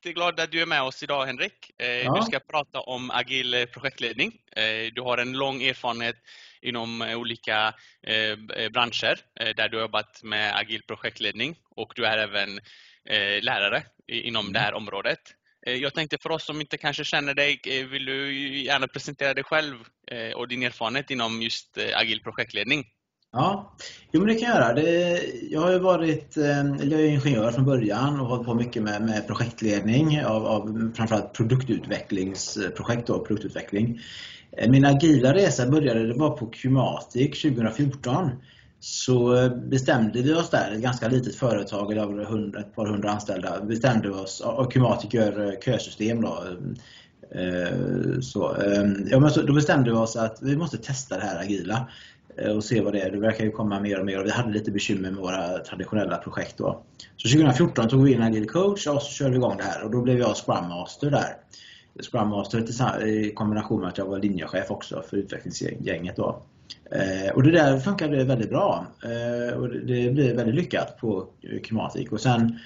jätteglad att du är med oss idag Henrik. Eh, ja. Du ska prata om agil projektledning. Eh, du har en lång erfarenhet inom olika branscher där du har jobbat med agil projektledning och du är även lärare inom mm. det här området. Jag tänkte för oss som inte kanske känner dig, vill du gärna presentera dig själv och din erfarenhet inom just agil projektledning? Ja, jo, men det kan jag göra. Det, jag har ju varit eh, jag är ingenjör från början och har hållit på mycket med, med projektledning av, av framförallt produktutvecklingsprojekt och produktutveckling. Eh, min agila resa började det var på Qmatic 2014. Så bestämde vi oss där, ett ganska litet företag, det var ett par hundra anställda, bestämde oss, och Qmatic gör eh, kösystem då, så, ja, men så, då bestämde vi oss att vi måste testa det här agila. Eh, och se vad det är. Det verkar ju komma mer och mer och vi hade lite bekymmer med våra traditionella projekt då. Så 2014 tog vi in Agile Coach och så körde vi igång det här och då blev jag Scrum Master där. Scrum Master i kombination med att jag var linjechef också för utvecklingsgänget då. Eh, och det där funkade väldigt bra eh, och det blev väldigt lyckat på Klimatik. Och sen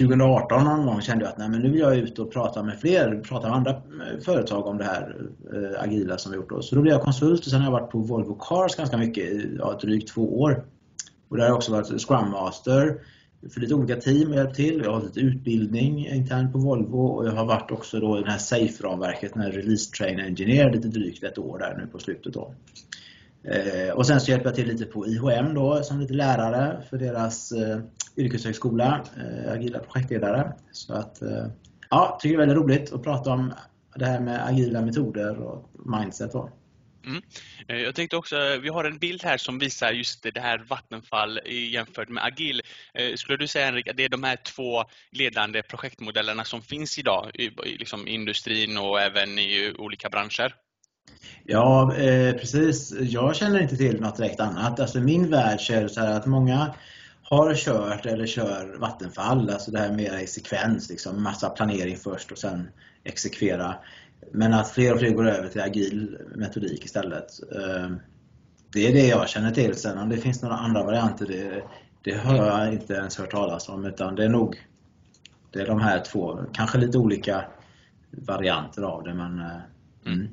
2018 någon gång kände jag att nej, men nu vill jag ut och prata med fler, prata med andra eh, företag om det här eh, agila som vi gjort. Då. Så då blev jag konsult och sen har jag varit på Volvo Cars ganska mycket, ja, drygt två år. Och där har jag också varit Scrum Master för lite olika team och hjälpt till. Jag har hållit utbildning internt på Volvo och jag har varit också då i det här SAFE-ramverket, den här Release Train Engineer, lite drygt ett år där nu på slutet. Då. Eh, och sen så hjälper jag till lite på IHM då som lite lärare för deras eh, yrkeshögskola, eh, agila projektledare. Så att, eh, ja, tycker det är väldigt roligt att prata om det här med agila metoder och mindset. Då. Mm. Eh, jag tänkte också, vi har en bild här som visar just det här Vattenfall jämfört med Agil. Skulle du säga Henrik att det är de här två ledande projektmodellerna som finns idag i liksom industrin och även i olika branscher? Ja, eh, precis. Jag känner inte till något direkt annat. Alltså min värld är det så här att många har kört eller kör vattenfall, alltså det här mera i sekvens, liksom massa planering först och sen exekvera. Men att fler och fler går över till agil metodik istället. Eh, det är det jag känner till. Sen om det finns några andra varianter, det, det har jag inte ens hört talas om utan det är nog det är de här två, kanske lite olika varianter av det men eh, mm.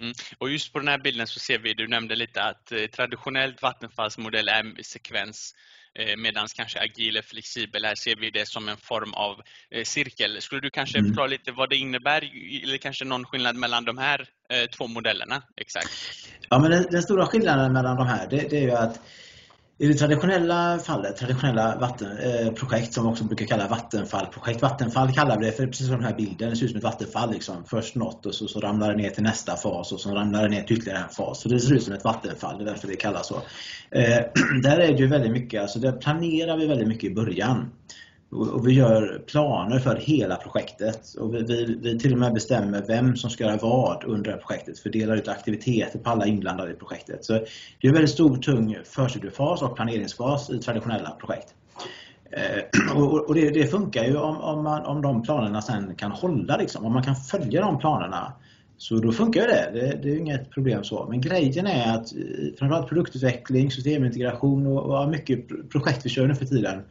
Mm. Och just på den här bilden så ser vi, du nämnde lite att eh, traditionellt vattenfallsmodell är sekvens eh, medan kanske agil är flexibel. Här ser vi det som en form av eh, cirkel. Skulle du kanske mm. förklara lite vad det innebär eller kanske någon skillnad mellan de här två modellerna? Exakt. Ja, men den, den, stora skillnaden mellan de här det, det är ju att i det traditionella fallet, traditionella vatten, eh, projekt som också brukar kalla vattenfallprojekt. Vattenfall kallar vi det för precis som den här bilden, det ser ut som ett vattenfall. Liksom. Först något och så, så ramlar det ner till nästa fas och så ramlar det ner till ytterligare en fas. Så det ser ut som ett vattenfall, det är därför det kallas så. Eh, där är det ju väldigt mycket, alltså där planerar vi väldigt mycket i början. Och vi gör planer för hela projektet. Och vi, vi, vi, till och med bestämmer vem som ska göra vad under projektet. Fördelar ut aktiviteter på alla inblandade i projektet. Så det är en väldigt stor tung förstudiefas och planeringsfas i traditionella projekt. Eh, och, och det, det, funkar ju om, om, man, om de planerna sen kan hålla, liksom. om man kan följa de planerna. Så då funkar det. det. Det är inget problem så. Men grejen är att eh, framförallt produktutveckling, systemintegration och, och mycket projekt vi kör nu för tiden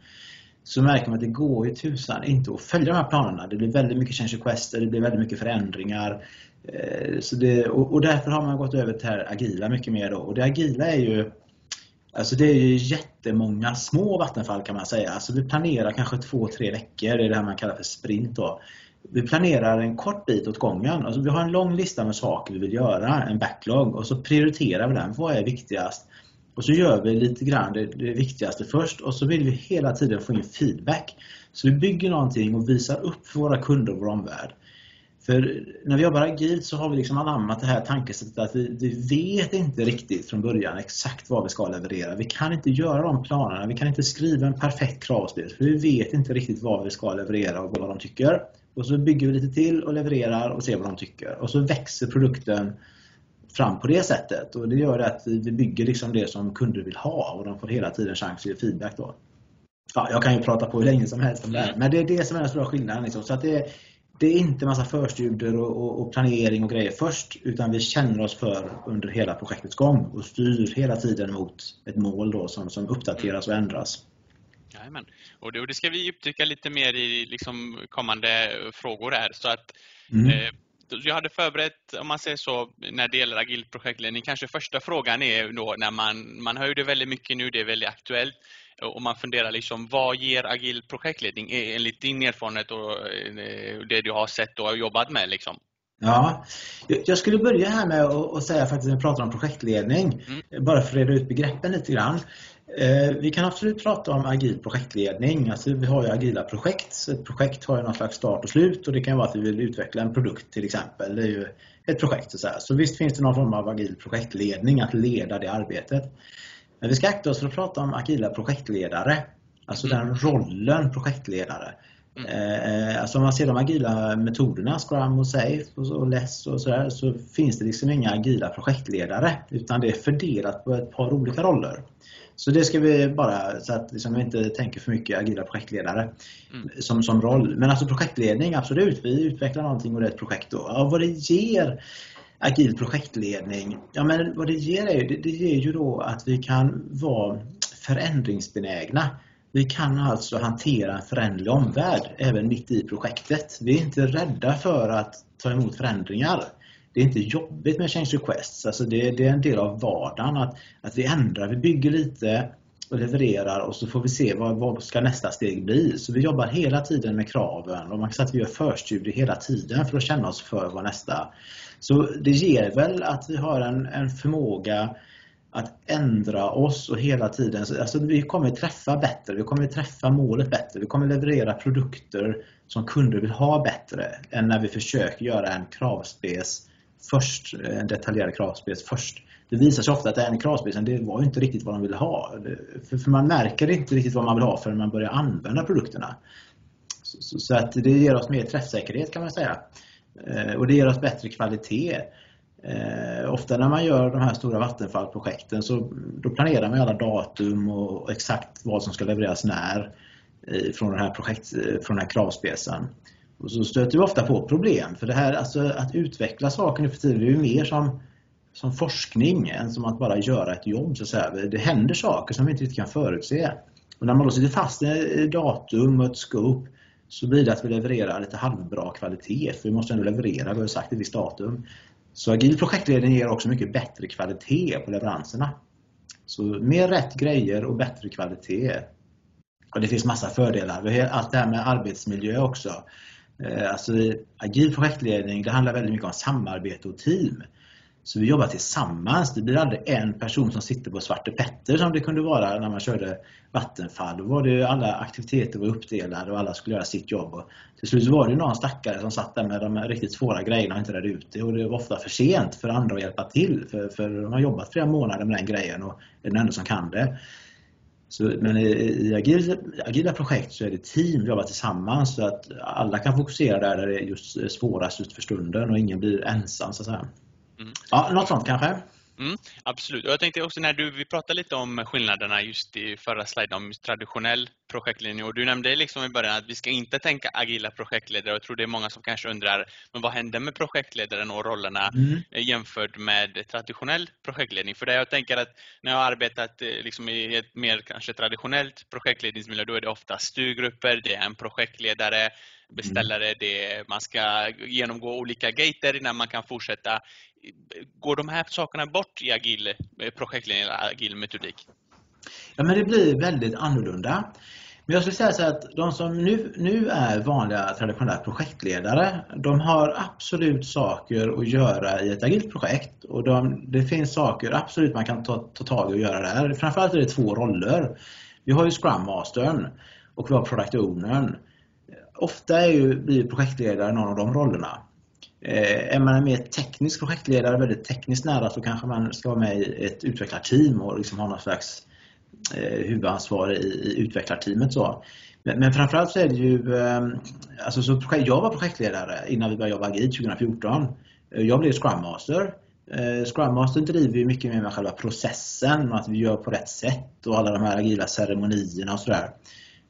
så märker man att det går ju tusan inte att följa de här planerna. Det blir väldigt mycket change requester, det blir väldigt mycket förändringar. Eh, så det, och, därför har man gått över till det här agila mycket mer då. Och det agila är ju Alltså det är ju jättemånga små vattenfall kan man säga. Alltså vi planerar kanske två, tre veckor, det är det här man kallar för sprint då. Vi planerar en kort bit åt gången. Alltså vi har en lång lista med saker vi vill göra, en backlog och så prioriterar vi den. Vad är viktigast? Och så gör vi lite grann det, det, viktigaste först och så vill vi hela tiden få in feedback. Så vi bygger någonting och visar upp för våra kunder och vår omvärld. För när vi jobbar agilt så har vi liksom anammat det här tankesättet att vi, vi vet inte riktigt från början exakt vad vi ska leverera. Vi kan inte göra de planerna, vi kan inte skriva en perfekt kravspel för vi vet inte riktigt vad vi ska leverera och vad de tycker. Och så bygger vi lite till och levererar och ser vad de tycker. Och så växer produkten fram på det sättet. Och det gör att vi bygger liksom det som kunder vill ha och de får hela tiden chans att ge feedback. Då. Ja, jag kan ju prata på hur länge som helst om det här, men det är det som är den stora skillnaden. Liksom. Så att det, det är inte massa förstudier och, och, och, planering och grejer först utan vi känner oss för under hela projektets gång och styr hela tiden mot ett mål då som, som uppdateras och ändras. Jajamän. Och det, och det ska vi upptycka lite mer i liksom kommande frågor här. Så att, mm. eh, jag hade förberett, om man säger så, när det gäller agil projektledning. Kanske första frågan är då när man, man hör ju det väldigt mycket nu, det är väldigt aktuellt. Och man funderar liksom, vad ger agil projektledning enligt din erfarenhet och eh, det du har sett och jobbat med? Liksom? Ja, jag skulle börja här med att säga faktiskt när vi pratar om projektledning, mm. bara för att reda ut begreppen lite grann. Eh, vi kan absolut prata om agil projektledning. Alltså vi har ju agila projekt. Så ett projekt har ju någon slags start och slut och det kan vara att vi vill utveckla en produkt till exempel. Det är ju ett projekt. Så, så visst finns det någon form av agil projektledning, att leda det arbetet. Men vi ska akta oss för att prata om agila projektledare. Alltså mm. den rollen projektledare. Mm. Eh, alltså om man ser de agila metoderna, Scrum och Safe och, Less och sådär, så finns det liksom inga agila projektledare utan det är fördelat på ett par olika roller. Så det ska vi bara, så att liksom vi inte tänker för mycket agila projektledare mm. som, som roll. Men alltså projektledning, absolut, vi utvecklar någonting och det är ett projekt då. Ja, vad det ger agil projektledning, ja men vad det ger är det, det ger ju då att vi kan vara förändringsbenägna. Vi kan alltså hantera en föränderlig omvärld även mitt i projektet. Vi är inte rädda för att ta emot förändringar. Det är inte jobbigt med change requests. Alltså det, det är en del av vardagen att, att vi ändrar, vi bygger lite och levererar och så får vi se vad, vad ska nästa steg bli. Så vi jobbar hela tiden med kraven och man kan säga att vi gör förstudier hela tiden för att känna oss för vad nästa. Så det ger väl att vi har en, en förmåga att ändra oss och hela tiden, alltså vi kommer träffa bättre, vi kommer träffa målet bättre, vi kommer leverera produkter som kunder vill ha bättre än när vi försöker göra en kravspec först, en detaljerad kravspec först. Det visar sig ofta att den kravspecen, det var inte riktigt vad de ville ha. För, man märker inte riktigt vad man vill ha förrän man börjar använda produkterna. Så, att det ger oss mer träffsäkerhet kan man säga. Eh, och det ger oss bättre kvalitet. Eh, ofta när man gör de här stora vattenfallprojekten så då planerar man alla datum och exakt vad som ska levereras när eh, från den här, projekt, eh, från den här kravspecen. Och så stöter vi ofta på problem för det här alltså att utveckla saker nu för tiden är ju mer som, som forskning än som att bara göra ett jobb. Så att säga. Det händer saker som vi inte riktigt kan förutse. Och när man då sitter fast i datum och ett scope så blir det att vi levererar lite halvbra kvalitet för vi måste ändå leverera, vi har sagt ett visst datum. Så agil projektledning ger också mycket bättre kvalitet på leveranserna. Så mer rätt grejer och bättre kvalitet. Och det finns massa fördelar. Allt det här med arbetsmiljö också. Eh, alltså, agil projektledning det handlar väldigt mycket om samarbete och team. Så vi jobbar tillsammans. Det blir aldrig en person som sitter på Svarte Petter som det kunde vara när man körde Vattenfall. Då var det alla aktiviteter var uppdelade och alla skulle göra sitt jobb. Och till slut var det någon stackare som satt där med de riktigt svåra grejerna och inte redde ut det. Och det var ofta för sent för andra att hjälpa till. För, för de har jobbat flera månader med den grejen och är den enda som kan det. Så, men i, i agila, agila projekt så är det team, Vi jobbar tillsammans så att alla kan fokusera där, där det är just svårast just för stunden och ingen blir ensam så att säga. Mm. Ja, något sånt kanske? Mm, absolut. Och jag tänkte också när du, vi pratade lite om skillnaderna just i förra sliden om traditionell projektledning och du nämnde liksom i början att vi ska inte tänka agila projektledare jag tror det är många som kanske undrar men vad händer med projektledaren och rollerna mm. jämfört med traditionell projektledning? För det jag tänker att när jag har arbetat eh, liksom i ett mer kanske traditionellt projektledningsmiljö då är det ofta styrgrupper, det är en projektledare, beställare, mm. det, man ska genomgå olika gater innan man kan fortsätta Går de här sakerna bort i agil eh, projektledning eller agil metodik? Ja, men det blir väldigt annorlunda. Men jag skulle säga så att de som nu, nu är vanliga traditionella projektledare, de har absolut saker att göra i ett agilt projekt. Och de, det finns saker absolut man kan ta, ta tag i och göra där. Framförallt är det två roller. Vi har ju Scrum Mastern och vi har Product Ownern. Ofta är ju, blir projektledare någon av de rollerna. Eh, är man en mer teknisk projektledare, väldigt tekniskt nära, så kanske man ska vara med i ett utvecklarteam och liksom ha någon slags eh, huvudansvar i, i utvecklarteamet. Så. Men, men framförallt så är det ju, eh, alltså så projekt, jag var projektledare innan vi började jobba agilt 2014. Eh, jag blev Scrum Master. Eh, Scrum Master driver ju mycket mer med själva processen, att vi gör på rätt sätt och alla de här agila ceremonierna och sådär.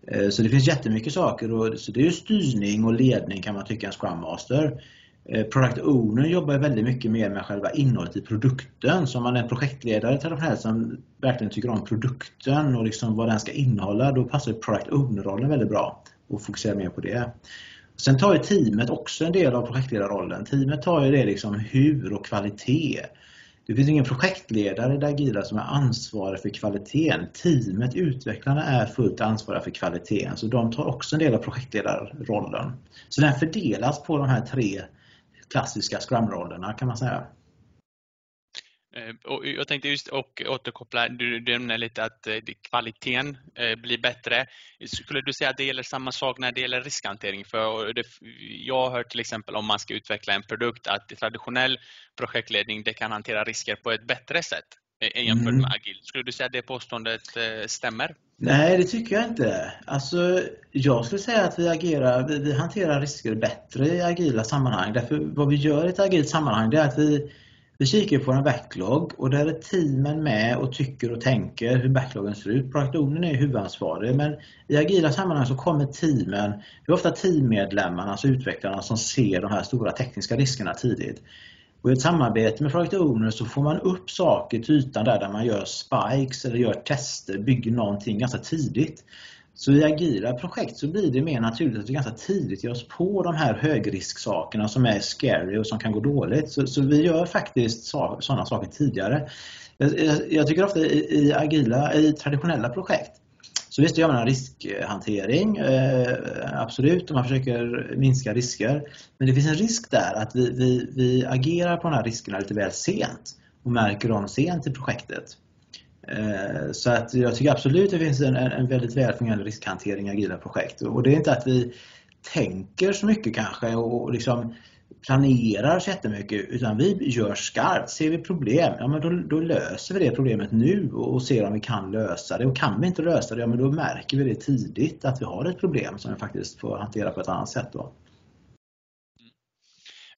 Eh, så det finns jättemycket saker, och, så det är ju styrning och ledning kan man tycka en Scrum Master. Eh, product owner jobbar väldigt mycket mer med själva innehållet i produkten. Så om man är projektledare traditionellt som verkligen tycker om produkten och liksom vad den ska innehålla, då passar product owner-rollen väldigt bra och fokusera mer på det. Sen tar ju teamet också en del av projektledarrollen. Teamet tar ju det liksom hur och kvalitet. Det finns ingen projektledare i det agila som är ansvarig för kvaliteten. Teamet, utvecklarna, är fullt ansvariga för kvaliteten. Så de tar också en del av projektledarrollen. Så den fördelas på de här tre klassiska scrum-rollerna kan man säga. Eh, och jag tänkte just och återkoppla, du, du nämnde lite att eh, kvaliteten eh, blir bättre. Skulle du säga att det gäller samma sak när det gäller riskhantering? För det, jag har hört till exempel om man ska utveckla en produkt att traditionell projektledning det kan hantera risker på ett bättre sätt jämfört mm. med agil. Skulle du säga att det påståendet stämmer? Nej, det tycker jag inte. Alltså, jag skulle säga att vi agerar, vi, vi hanterar risker bättre i agila sammanhang. Därför vad vi gör i ett agilt sammanhang det är att vi vi kikar på en backlog och där är teamen med och tycker och tänker hur backlogen ser ut. Produktionen är huvudansvarig men i agila sammanhang så kommer teamen, det är ofta teammedlemmarna, alltså utvecklarna som ser de här stora tekniska riskerna tidigt. Och I ett samarbete med Product Owner så får man upp saker till ytan där, där man gör spikes eller gör tester, bygger någonting ganska tidigt. Så i agila projekt så blir det mer naturligt att vi ganska tidigt ger oss på de här högrisksakerna som är scary och som kan gå dåligt. Så, så vi gör faktiskt sådana saker tidigare. Jag, jag, jag tycker ofta i, i, agila, i traditionella projekt så visst gör man en riskhantering, eh, absolut, och man försöker minska risker. Men det finns en risk där att vi, vi, vi agerar på de här riskerna lite väl sent och märker dem sent i projektet. Eh, så att jag tycker absolut att det finns en, en väldigt väl fungerande riskhantering i agila projekt. Och det är inte att vi tänker så mycket kanske och liksom planerar så jättemycket utan vi gör skarpt. Ser vi problem, ja men då, då, löser vi det problemet nu och ser om vi kan lösa det. Och kan vi inte lösa det, ja men då märker vi det tidigt att vi har ett problem som vi faktiskt får hantera på ett annat sätt. Då.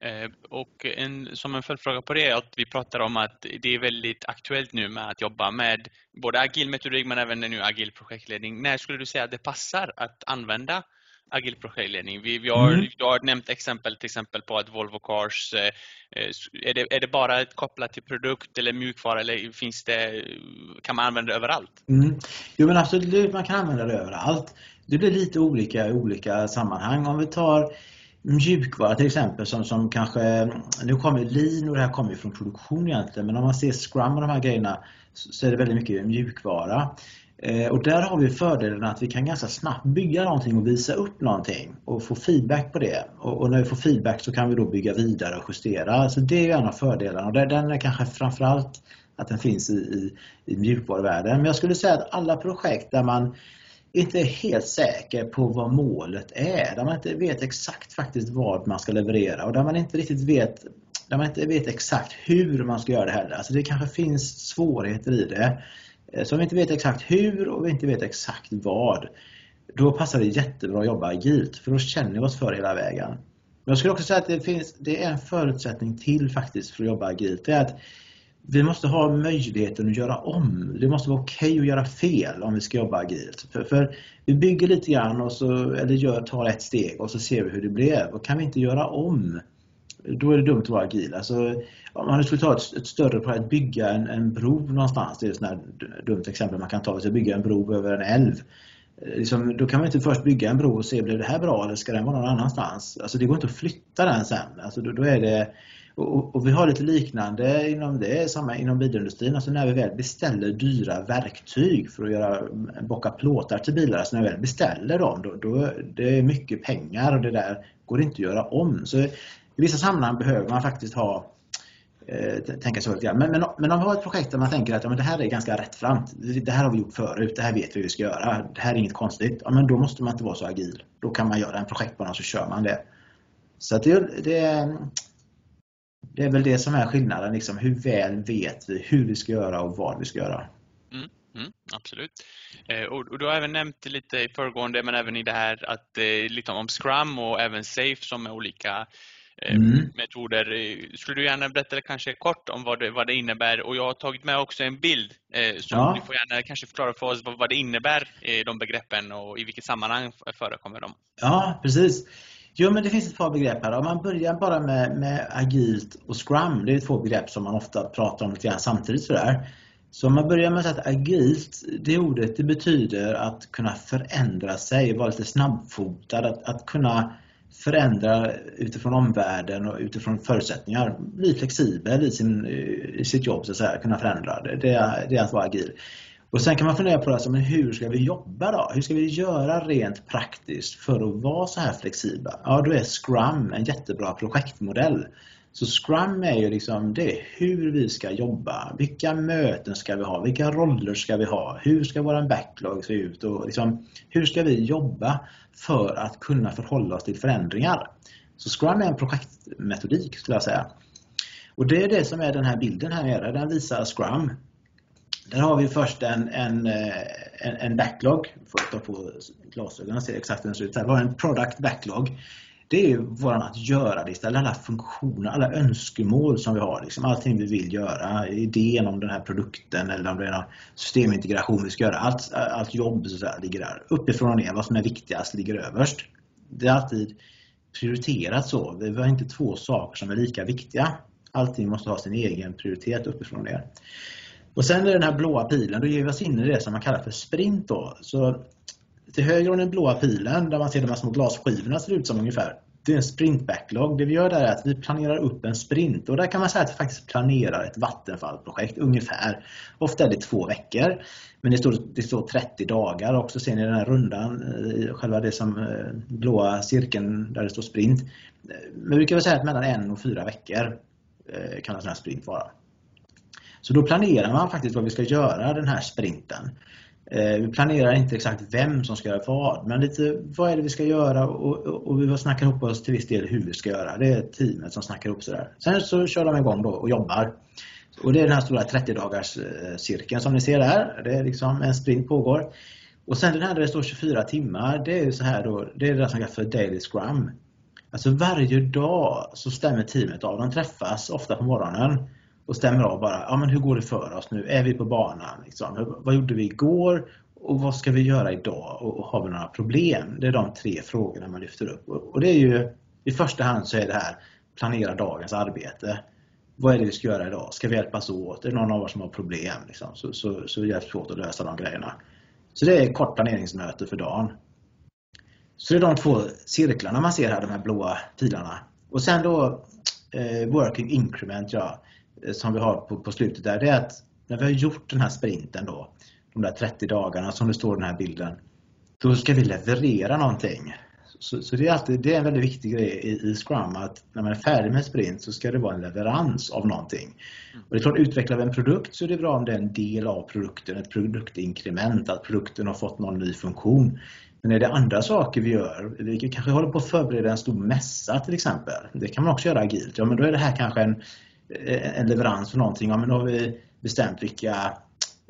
Eh, och en, som en följdfråga på det är att vi pratar om att det är väldigt aktuellt nu med att jobba med både agil metodik men även nu agil projektledning. När skulle du säga att det passar att använda agil projektledning? Vi, vi har, mm. Du har nämnt exempel till exempel på att Volvo Cars, eh, eh, är det, är det bara kopplat till produkt eller mjukvara eller finns det, kan man använda det överallt? Mm. Jo men absolut, man kan använda det överallt. Det blir lite olika i olika sammanhang. Om vi tar mjukvara till exempel som, som kanske, nu kommer lean och det här kommer från produktion egentligen, men om man ser Scrum och de här grejerna så är det väldigt mycket mjukvara. Eh, och där har vi fördelen att vi kan ganska snabbt bygga någonting och visa upp någonting och få feedback på det. Och, och när vi får feedback så kan vi då bygga vidare och justera. Så det är en av fördelarna och den är kanske framförallt att den finns i, i, i mjukvaruvärlden. Men jag skulle säga att alla projekt där man inte är helt säker på vad målet är. Där man inte vet exakt faktiskt vad man ska leverera och där man inte riktigt vet där man inte vet exakt hur man ska göra det heller. Alltså det kanske finns svårigheter i det. Eh, så om vi inte vet exakt hur och vi inte vet exakt vad, då passar det jättebra att jobba agilt för då känner vi oss för hela vägen. Men jag skulle också säga att det, finns, det är en förutsättning till faktiskt för att jobba agilt. Det är att vi måste ha möjligheten att göra om. Det måste vara okej okay att göra fel om vi ska jobba agilt. För, för, vi bygger lite grann och så, eller gör, tar ett steg och så ser vi hur det blev. Och kan vi inte göra om, då är det dumt att vara agil. Alltså, om man skulle ta ett, ett större projekt, bygga en, en bro någonstans, det är ett sånt dumt exempel man kan ta. Att bygga en bro över en älv. Eh, liksom, då kan man inte först bygga en bro och se, blev det här bra eller ska den vara någon annanstans? Alltså det går inte att flytta den sen. Alltså då, då är det och, och, vi har lite liknande inom det, samma inom bilindustrin. Alltså när vi väl beställer dyra verktyg för att göra, bocka plåtar till bilar, alltså när vi väl beställer dem, då, då det är mycket pengar och det där går inte att göra om. Så i vissa sammanhang behöver man faktiskt ha eh, tänka så lite grann. Men, men, men om vi har ett projekt där man tänker att ja, men det här är ganska rättframt. Det här har vi gjort förut, det här vet vi hur vi ska göra. Det här är inget konstigt. Ja, men då måste man inte vara så agil. Då kan man göra en projektbana och så kör man det. Så det, det, det är väl det som är skillnaden, liksom, hur väl vet vi hur vi ska göra och vad vi ska göra. Mm, mm, absolut. Eh, och, och, du har även nämnt lite i föregående men även i det här att eh, lite om Scrum och även Safe som är olika eh, mm. metoder. Skulle du gärna berätta kanske kort om vad det, vad det innebär? Och jag har tagit med också en bild eh, så ja. du får gärna kanske förklara för oss vad, vad det innebär, de begreppen och i vilket sammanhang förekommer de? Ja, precis. Jo, men det finns ett par begrepp här. Om man börjar bara med, med agilt och scrum, det är två begrepp som man ofta pratar om lite grann samtidigt. Sådär. Så om man börjar med att agilt, det ordet det betyder att kunna förändra sig, vara lite snabbfotad, att, att kunna förändra utifrån omvärlden och utifrån förutsättningar. Bli flexibel i, sin, i sitt jobb, så att säga, kunna förändra. Det, det, är, det är att vara agil. Och sen kan man fundera på alltså, men hur ska vi jobba då? Hur ska vi göra rent praktiskt för att vara så här flexibla? Ja, då är Scrum en jättebra projektmodell. Så Scrum är ju liksom det hur vi ska jobba. Vilka möten ska vi ha? Vilka roller ska vi ha? Hur ska vår backlog se ut? Och liksom, hur ska vi jobba för att kunna förhålla oss till förändringar? Så Scrum är en projektmetodik skulle jag säga. Och det är det som är den här bilden här nere. Den visar Scrum. Där har vi först en, en, eh, en, en backlog. Får ta på glasögonen och se exakt hur den ser ut. Här. Vi har en product backlog. Det är vår att göra-lista, alla funktioner, alla önskemål som vi har. Liksom allting vi vill göra, idén om den här produkten eller om det är någon systemintegration vi ska göra. Allt, allt jobb så där, ligger där. Uppifrån och ner, vad som är viktigast ligger överst. Det är alltid prioriterat så. Vi har inte två saker som är lika viktiga. Allting måste ha sin egen prioritet uppifrån och ner. Och sen är den här blåa pilen, då ger vi oss in i det som man kallar för sprint. Då. Så till höger om den blåa pilen, där man ser de här små glasskivorna ser ut som ungefär, det är en sprint backlog. Det vi gör där är att vi planerar upp en sprint och där kan man säga att vi faktiskt planerar ett vattenfallprojekt ungefär. Ofta är det två veckor, men det står, det står 30 dagar också. Ser ni den här rundan, eh, själva det som eh, blåa cirkeln där det står sprint. Eh, men vi kan säga att mellan en och fyra veckor kan en sån här sprint vara. Så då planerar man faktiskt vad vi ska göra den här sprinten. Eh, vi planerar inte exakt vem som ska göra vad, men lite vad är det vi ska göra och, och vi snackar ihop oss till viss del hur vi ska göra. Det är teamet som snackar ihop sådär. Sen så kör de igång då och jobbar. Och det är den här stora 30 dagars eh, cirkeln som ni ser där. Det är liksom en sprint pågår. Och sen den här där det står 24 timmar, det är så här då, det är det som kallas för Daily Scrum. Alltså varje dag så stämmer teamet av. De träffas ofta på morgonen och stämmer av bara, ja men hur går det för oss nu? Är vi på banan? Liksom? Vad gjorde vi igår? Och vad ska vi göra idag? Och har vi några problem? Det är de tre frågorna man lyfter upp. Och det är ju, i första hand så är det här, planera dagens arbete. Vad är det vi ska göra idag? Ska vi hjälpas åt? Är det någon av oss som har problem? Liksom? Så, så, så hjälps vi åt att lösa de grejerna. Så det är kort planeringsmöte för dagen. Så det är de två cirklarna man ser här, de här blåa pilarna. Och sen då eh, Working Increment, ja. Eh, som vi har på, på slutet där, det är att när vi har gjort den här sprinten då, de där 30 dagarna som det står i den här bilden, då ska vi leverera någonting. Så, så det, är alltid, det är en väldigt viktig grej i, i Scrum att när man är färdig med sprint så ska det vara en leverans av någonting. Mm. Och det är klart, utvecklar vi en produkt så är det bra om det är en del av produkten, ett produktinkrement, att produkten har fått någon ny funktion. Men är det andra saker vi gör, vi kanske håller på att förbereda en stor mässa till exempel, det kan man också göra agilt, ja men då är det här kanske en Eh, en leverans för någonting. Ja, men har vi bestämt vilka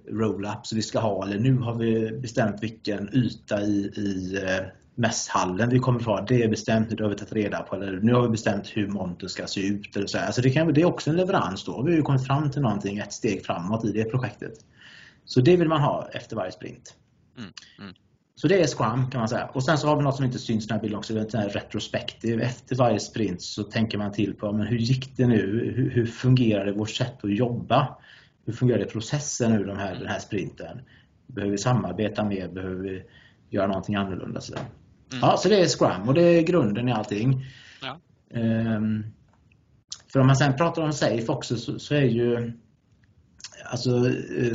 roll-ups vi ska ha eller nu har vi bestämt vilken yta i, i eh, mässhallen vi kommer att ha. Det är bestämt, det har vi tagit reda på. Eller nu har vi bestämt hur montern ska se ut. Eller så Alltså det, kan, det är också en leverans då. Vi har kommit fram till någonting, ett steg framåt i det projektet. Så det vill man ha efter varje sprint. Mm, mm. Så det är Scrum kan man säga. Och sen så har vi något som inte syns i den här bilden också, det är retrospektiv. Efter varje sprint så tänker man till på men hur gick det nu? Hur, hur fungerar det vårt sätt att jobba? Hur fungerar det processen nu den här, den här sprinten? Behöver vi samarbeta mer? Behöver vi göra någonting annorlunda? Så, mm. ja, så det är Scrum och det är grunden i allting. Ja. Um, för om man sen pratar om Safe också så, så är ju alltså eh,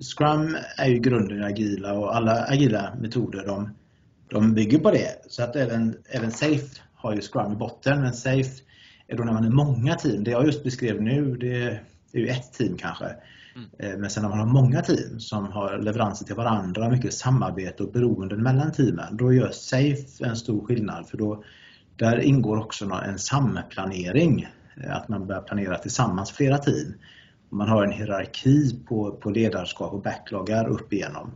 Scrum är ju grunden i agila och alla agila metoder de, de bygger på det. Så att även, även Safe har ju Scrum i botten. Men Safe är då när man är många team. Det jag just beskrev nu det är ju ett team kanske. Mm. Eh, men sen när man har många team som har leveranser till varandra, mycket samarbete och beroenden mellan teamen, då gör Safe en stor skillnad. För då, där ingår också en samplanering. Eh, att man börjar planera tillsammans flera team man har en hierarki på, på ledarskap och backloggar upp igenom.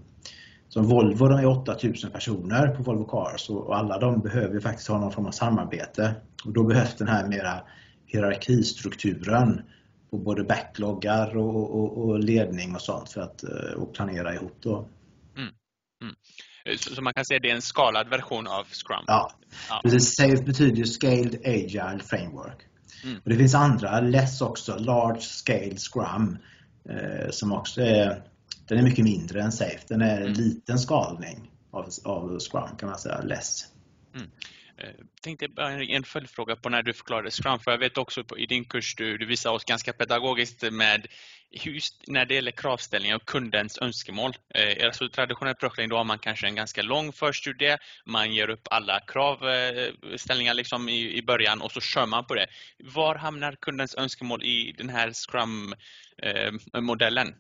Som Volvo, de är 8000 personer på Volvo Cars och alla de behöver faktiskt ha någon form av samarbete. Och då behövs den här mera hierarkistrukturen på både backloggar och, och, och ledning och sånt för att och planera ihop. Då. Mm. Mm. Så man kan säga att det är en skalad version av Scrum? Ja, ja. Precis, SAFE betyder Scaled Agile Framework. Mm. Och det finns andra, LESS också, Large Scale Scrum, eh, som också är, den är mycket mindre än SAFE. Den är en mm. liten skalning av, av Scrum kan man säga, LESS. Mm. Eh, tänkte bara en följdfråga på när du förklarade Scrum, för jag vet också i din kurs du, du visar oss ganska pedagogiskt med just när det gäller kravställningar och kundens önskemål. Eh, alltså traditionell projektledning då har man kanske en ganska lång förstudie, man ger upp alla kravställningar liksom i, i början och så kör man på det. Var hamnar kundens önskemål i den här Scrum-modellen? Eh,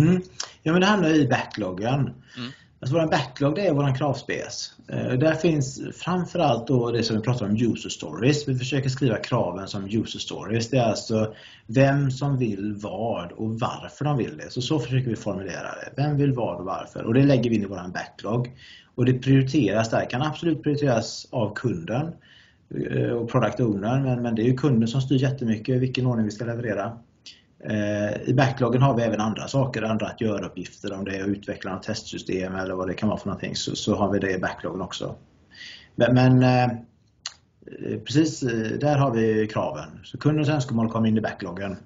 mm. Ja, men det hamnar i backloggen. Mm. Alltså vår backlog det är vår kravspec. Eh, där finns framförallt då det som vi pratar om user stories. Vi försöker skriva kraven som user stories. Det är alltså vem som vill vad och varför de vill det. Så så försöker vi formulera det. Vem vill vad och varför? Och det lägger vi in i vår backlog. Och det prioriteras där. kan absolut prioriteras av kunden eh, och product owner men, men det är ju kunden som styr jättemycket vilken ordning vi ska leverera. Eh, I backloggen har vi även andra saker, andra att göra-uppgifter, om det är att utveckla något testsystem eller vad det kan vara för någonting, så, så har vi det i backloggen också. Men, men eh, precis där har vi kraven. Så kundens önskemål kommer in i backloggen.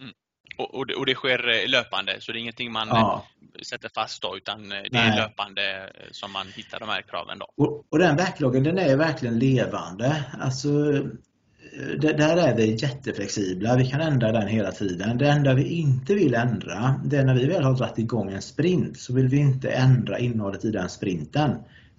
Mm. Och, och, det, och, det, sker löpande, så det är ingenting man ja. sätter fast då, utan det Nej. är löpande som man hittar de här kraven då? Och, och den backloggen den är verkligen levande. Alltså, Eh, där är vi jätteflexibla. Vi kan ändra den hela tiden. Det enda vi inte vill ändra, det är när vi väl har dragit igång en sprint så vill vi inte ändra innehållet i den sprinten.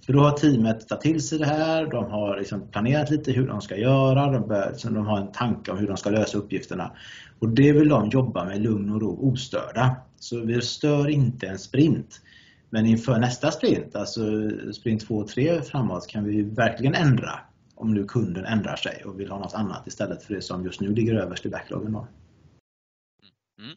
För då har teamet tagit till sig det här, de har liksom planerat lite hur de ska göra, de, bör, de har en tanke om hur de ska lösa uppgifterna. Och det vill de jobba med lugn och ro, ostörda. Så vi stör inte en sprint. Men inför nästa sprint, alltså sprint 2 och 3 framåt, kan vi verkligen ändra om nu kunden ändrar sig och vill ha något annat istället för det som just nu ligger överst i backloggen. Då. Mm.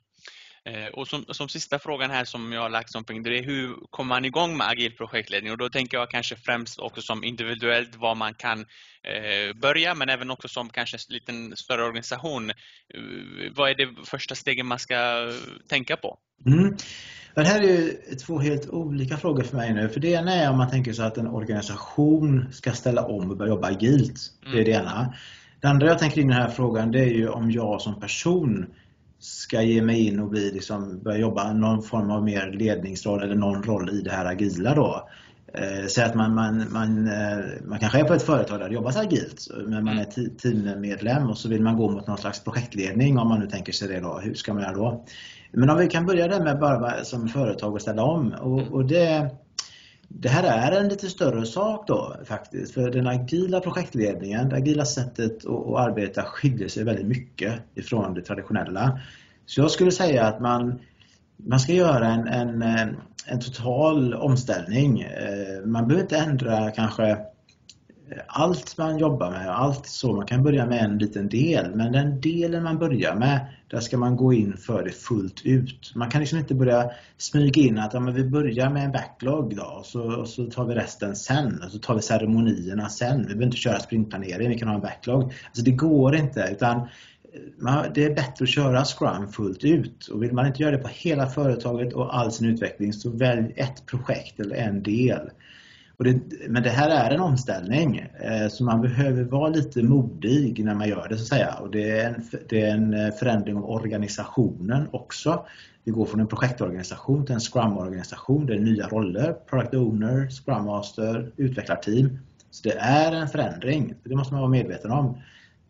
Eh, och som, som, sista frågan här som jag har lagt som punkt, det är hur kommer man igång med agil projektledning? Och då tänker jag kanske främst också som individuellt vad man kan eh, börja, men även också som kanske en liten större organisation. Eh, vad är det första steget man ska tänka på? Mm. Det här är ju två helt olika frågor för mig nu. För det ena är om man tänker sig att en organisation ska ställa om och börja jobba agilt. Det är det ena. Det andra jag tänker in i den här frågan det är ju om jag som person ska ge mig in och bli, liksom, börja jobba någon form av mer ledningsroll eller någon roll i det här agila då. Eh, Säg att man, man, man, eh, man kanske är på ett företag där det jobbas agilt men man är teammedlem och så vill man gå mot någon slags projektledning om man nu tänker sig det då. Hur ska man göra då? Men om vi kan börja där med bara som företag och ställa om. Och, och det, det här är en lite större sak då faktiskt. För den agila projektledningen, det agila sättet att, att arbeta skiljer sig väldigt mycket ifrån det traditionella. Så jag skulle säga att man, man ska göra en, en, en total omställning. Eh, man behöver inte ändra kanske allt man jobbar med, allt så, man kan börja med en liten del, men den delen man börjar med, där ska man gå in för det fullt ut. Man kan liksom inte börja smyga in att ja, men vi börjar med en backlog då, och så, och så tar vi resten sen, och så tar vi ceremonierna sen. Vi behöver inte köra sprintplanering, vi kan ha en backlog. Alltså det går inte, utan eh, det är bättre att köra Scrum fullt ut. Och vill man inte göra det på hela företaget och all sin utveckling så välj ett projekt eller en del. Det, men det här är en omställning eh, så man behöver vara lite modig när man gör det så att säga. Och det, är en, det är en eh, förändring av organisationen också. Vi går från en projektorganisation till en Scrum-organisation. Det är nya roller, Product Owner, Scrum Master, utvecklarteam. Så det är en förändring, det måste man vara medveten om.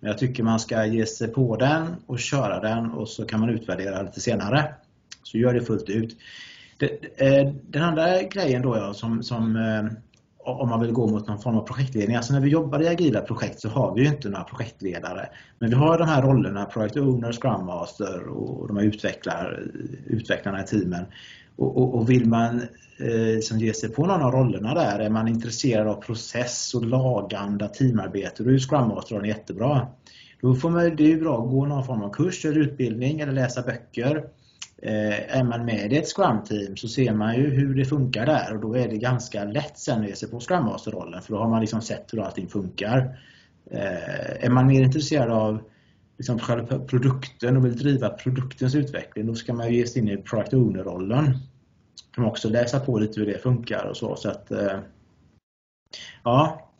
Men jag tycker man ska ge sig på den och köra den och så kan man utvärdera lite senare. Så gör det fullt ut. Eh, den andra grejen då som, som eh, om man vill gå mot någon form av projektledning. Alltså när vi jobbar i agila projekt så har vi ju inte några projektledare. Men vi har de här rollerna, Project Owner, Scrum Master och de här utvecklar, utvecklarna i teamen. Och, och, och vill man eh, som ge sig på någon av rollerna där, är man intresserad av process och laganda, teamarbete, då är Scrum Master jättebra. Då får man, det är bra att gå någon form av kurs eller utbildning eller läsa böcker. Eh, är man med i ett Scrum-team så ser man ju hur det funkar där och då är det ganska lätt sen att ge sig på Scrum Master-rollen för då har man liksom sett hur allting funkar. Eh, är man mer intresserad av liksom själva produkten och vill driva produktens utveckling då ska man ge sig in i Product Owner-rollen. kan man också läsa på lite hur det funkar och så. så att, eh, ja,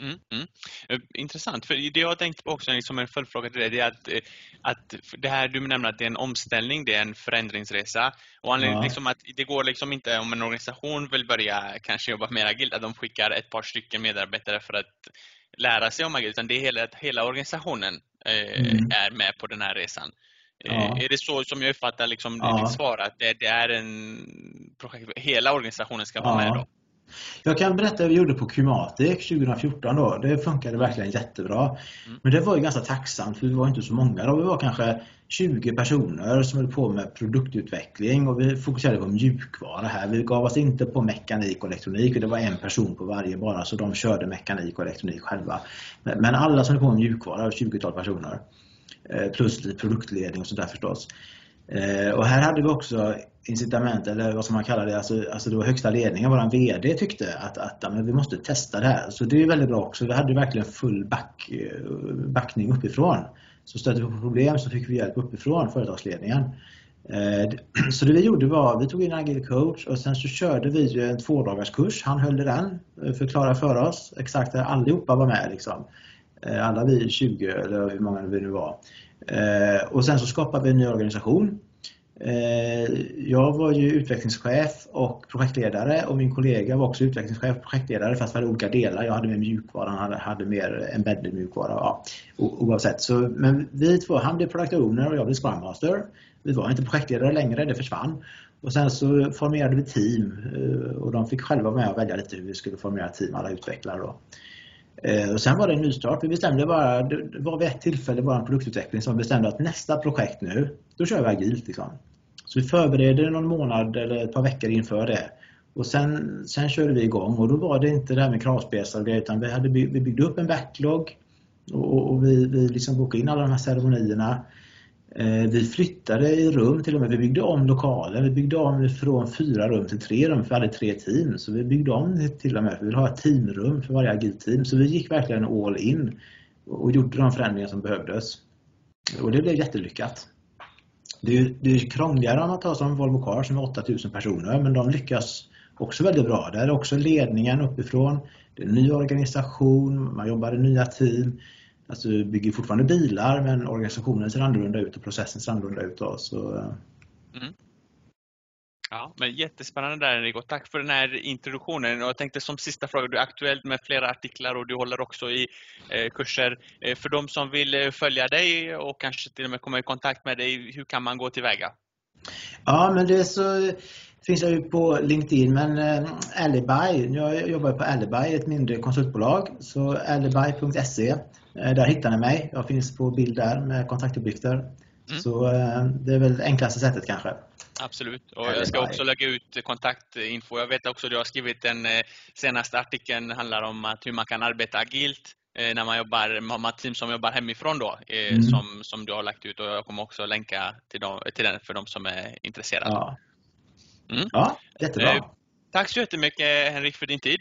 Mm, mm. Eh, intressant, för det jag har tänkt på också som en följdfråga till det, det är att, eh, att det här du nämner att det är en omställning, det är en förändringsresa. Och ja. liksom att det går liksom inte om en organisation vill börja kanske jobba mer agilt, att de skickar ett par stycken medarbetare för att lära sig om agilt, utan det är hela, att hela organisationen eh, mm. är med på den här resan. Eh, ja. Är det så som jag uppfattar liksom ja. ditt svar, att det, det, är en projekt, hela organisationen ska vara med då? Jag kan berätta vad vi gjorde på Climatic 2014 då. Det funkade verkligen jättebra. Mm. Men det var ju ganska tacksamt för vi var inte så många då. Vi var kanske 20 personer som höll på med produktutveckling och vi fokuserade på mjukvara här. Vi gav oss inte på mekanik och elektronik. Det var en person på varje bara så de körde mekanik och elektronik själva. Men alla som höll på med mjukvara, 20-tal personer. Eh, plus produktledning och sådär förstås. Eh, och här hade vi också incitament, eller vad som man kallar det, alltså, alltså det var högsta ledningen, vår VD tyckte att, att men vi måste testa det här. Så det är väldigt bra också. Vi hade verkligen full back, eh, backning uppifrån. Så stötte vi på problem så fick vi hjälp uppifrån företagsledningen. Eh, så det vi gjorde var, vi tog in en agil coach och sen så körde vi en tvådagarskurs. Han höll den, förklarade för oss exakt där allihopa var med. Liksom. Alla vi 20 eller hur många vi nu var. Eh, och sen så skapade vi en ny organisation. Eh, jag var ju utvecklingschef och projektledare och min kollega var också utvecklingschef och projektledare fast vi hade olika delar. Jag hade mer mjukvara, han hade, hade mer embedded mjukvara. Ja, oavsett. Så, men vi två, han blev product owner och jag blev scrum master. Vi var inte projektledare längre, det försvann. Och sen så formerade vi team eh, och de fick själva vara med och välja lite hur vi skulle formera team, alla utvecklare. Då. Eh, och sen var det en nystart. Vi bestämde bara, det var vid ett tillfälle i vår produktutveckling som bestämde att nästa projekt nu, då kör vi agilt. Liksom. Så vi förberedde någon månad eller ett par veckor inför det. Och sen, sen körde vi igång och då var det inte det här med kravspesar och grejer utan vi, hade, vi byggde upp en backlog och, och vi, vi liksom bokade in alla de här ceremonierna. Eh, vi flyttade i rum till och med. Vi byggde om lokalen. Vi byggde om från fyra rum till tre rum för vi hade tre team. Så vi byggde om till och med. Vi ville ha ett teamrum för varje agilt team. Så vi gick verkligen all in och gjorde de förändringar som behövdes. Och det blev jättelyckat. Det är, det är krångligare om man tar som Volvo Cars som är 8000 personer men de lyckas också väldigt bra. Där är också ledningen uppifrån. Det är en ny organisation, man jobbar i nya team. Alltså vi bygger fortfarande bilar men organisationen ser annorlunda ut och processen ser annorlunda ut. Då, så, eh. mm. Ja, men jättespännande där Enrico. Tack för den här introduktionen. Och jag tänkte som sista fråga, du är aktuell med flera artiklar och du håller också i eh, kurser. Eh, för de som vill eh, följa dig och kanske till och med komma i kontakt med dig, hur kan man gå tillväga? Ja, men det så finns jag ju på LinkedIn men eh, Alibi, jag jobbar på Alibi, ett mindre konsultbolag. Så alibi.se, där hittar ni mig. Jag finns på bild där med kontaktuppgifter. Mm. Så eh, det är väl enklaste sättet kanske. Absolut. Och jag ska också lägga ut kontaktinfo. Jag vet också att du har skrivit den senaste artikeln handlar om att hur man kan arbeta agilt när man jobbar, har team som jobbar hemifrån då, mm. som, som du har lagt ut och jag kommer också länka till, dem, till den för de som är intresserade. Ja. Mm. Ja, jättebra. Eh, tack så jättemycket Henrik för din tid.